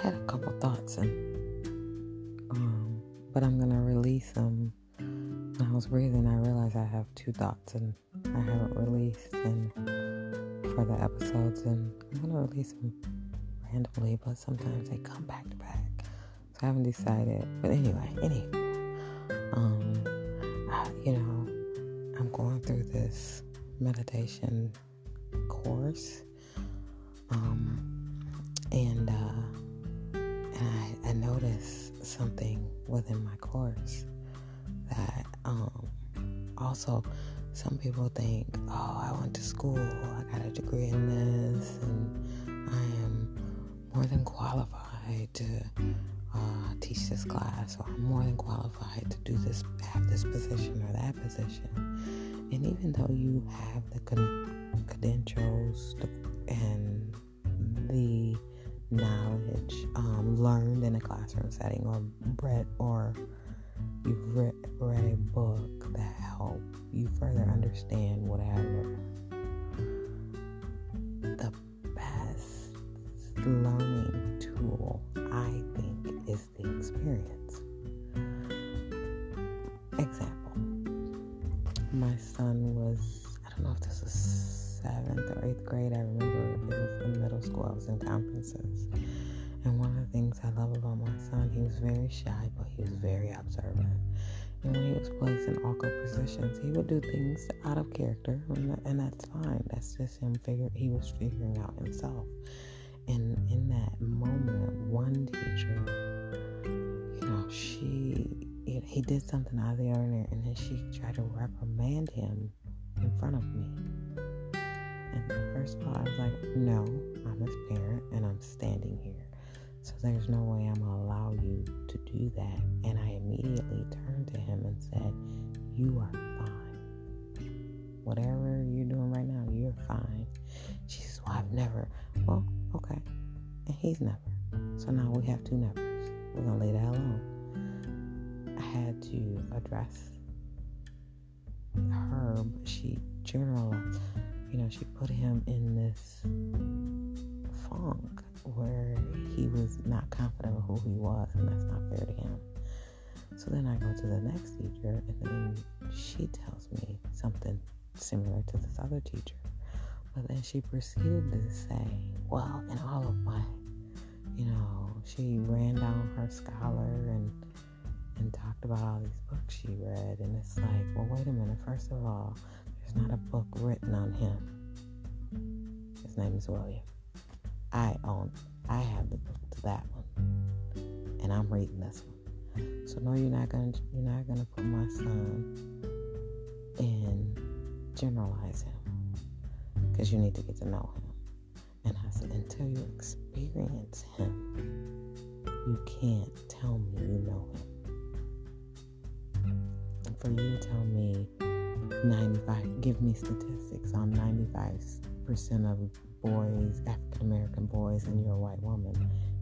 I had a couple thoughts, and um, but I'm gonna release them. When I was breathing, I realized I have two thoughts, and I haven't released and for the episodes, and I'm gonna release them randomly, but sometimes they come back to back. So I haven't decided. But anyway, anyway, um, I, you know, I'm going through this meditation course, um, and. Uh, I, noticed something within my course that um, also some people think, oh, I went to school, I got a degree in this, and I am more than qualified to uh, teach this class, or I'm more than qualified to do this, have this position or that position. And even though you have the credentials and the knowledge um, learned in a classroom setting, or read, or you've read, read a book that help you further understand whatever, the best learning tool I think is the experience. Example My son was, I don't know if this was seventh or eighth grade, I remember it was in middle school, I was in conferences. And one of the things I love about my son, he was very shy, but he was very observant. And when he was placed in awkward positions, he would do things out of character, and, that's fine. That's just him figure. He was figuring out himself. And in that moment, one teacher, you know, she, you know, he did something out of the ordinary, and then she tried to reprimand him in front of me. First of all, I was like, no, I'm his parent, and I'm standing here. So there's no way I'm gonna allow you to do that. And I immediately turned to him and said, You are fine. Whatever you're doing right now, you're fine. She says, Well, I've never. Well, okay. And he's never. So now we have two nevers. We're gonna lay that alone. I had to address her, but she generalized, you know, she put him in this funk where he was not confident of who he was, and that's not fair to him. So then I go to the next teacher, and then she tells me something similar to this other teacher. But then she proceeded to say, Well, in all of my, you know, she ran down her scholar and and talked about all these books she read. And it's like, well, wait a minute. First of all, there's not a book written on him. His name is William. I own, I have the book to that one, and I'm reading this one. So no, you're not gonna, you're not gonna put my son and generalize him, because you need to get to know him. And I said, until you experience him, you can't tell me you know him. And for you to tell me 95, give me statistics on 95% of boys, African American boys, and you're a white woman,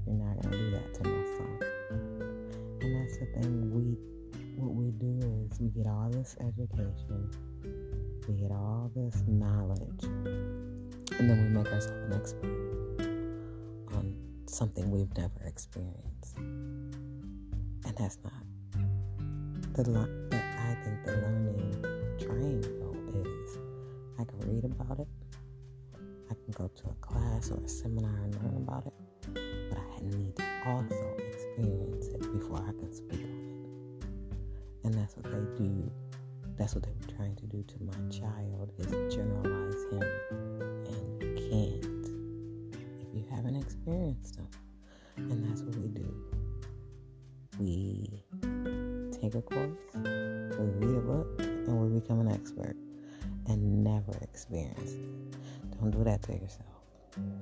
you're not gonna do that to my son. And that's the thing. We, what we do is we get all this education, we get all this knowledge, and then we make ourselves an expert on something we've never experienced. And that's not the. the I think the learning triangle class or a seminar and learn about it, but I need to also experience it before I can speak on it. And that's what they do. That's what they were trying to do to my child is generalize him, and you can't if you haven't experienced them. And that's what we do. We take a course, we read a book, and we become an expert and never experienced it. Don't do that to yourself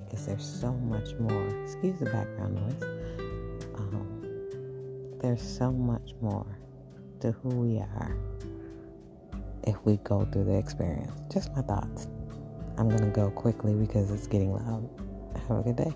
because there's so much more. Excuse the background noise. Um, there's so much more to who we are if we go through the experience. Just my thoughts. I'm going to go quickly because it's getting loud. Have a good day.